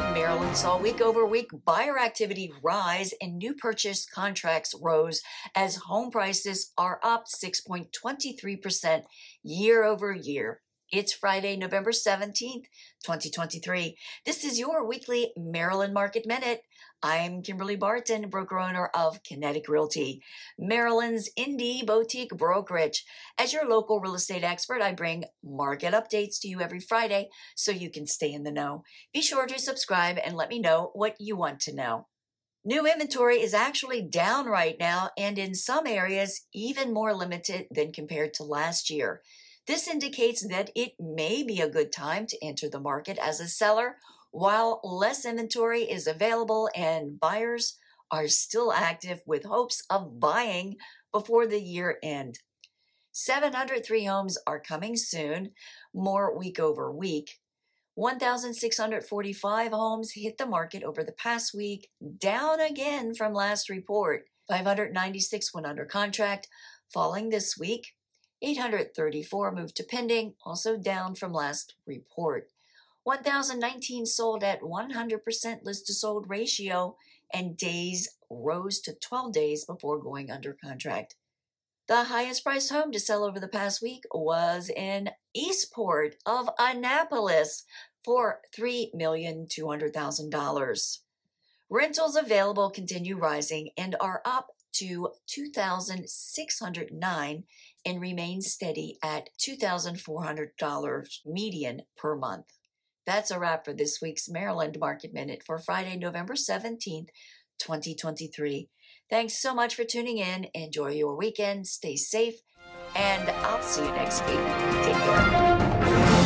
of Maryland saw week over week buyer activity rise and new purchase contracts rose as home prices are up 6.23% year over year. It's Friday, November 17th, 2023. This is your weekly Maryland Market Minute. I'm Kimberly Barton, broker owner of Kinetic Realty, Maryland's indie boutique brokerage. As your local real estate expert, I bring market updates to you every Friday so you can stay in the know. Be sure to subscribe and let me know what you want to know. New inventory is actually down right now and in some areas even more limited than compared to last year. This indicates that it may be a good time to enter the market as a seller while less inventory is available and buyers are still active with hopes of buying before the year end. 703 homes are coming soon, more week over week. 1,645 homes hit the market over the past week, down again from last report. 596 went under contract, falling this week. 834 moved to pending, also down from last report. 1,019 sold at 100% list to sold ratio, and days rose to 12 days before going under contract. The highest priced home to sell over the past week was in Eastport of Annapolis for $3,200,000. Rentals available continue rising and are up to 2,609 and remain steady at $2,400 median per month. That's a wrap for this week's Maryland Market Minute for Friday, November 17th, 2023. Thanks so much for tuning in. Enjoy your weekend, stay safe, and I'll see you next week. Take care.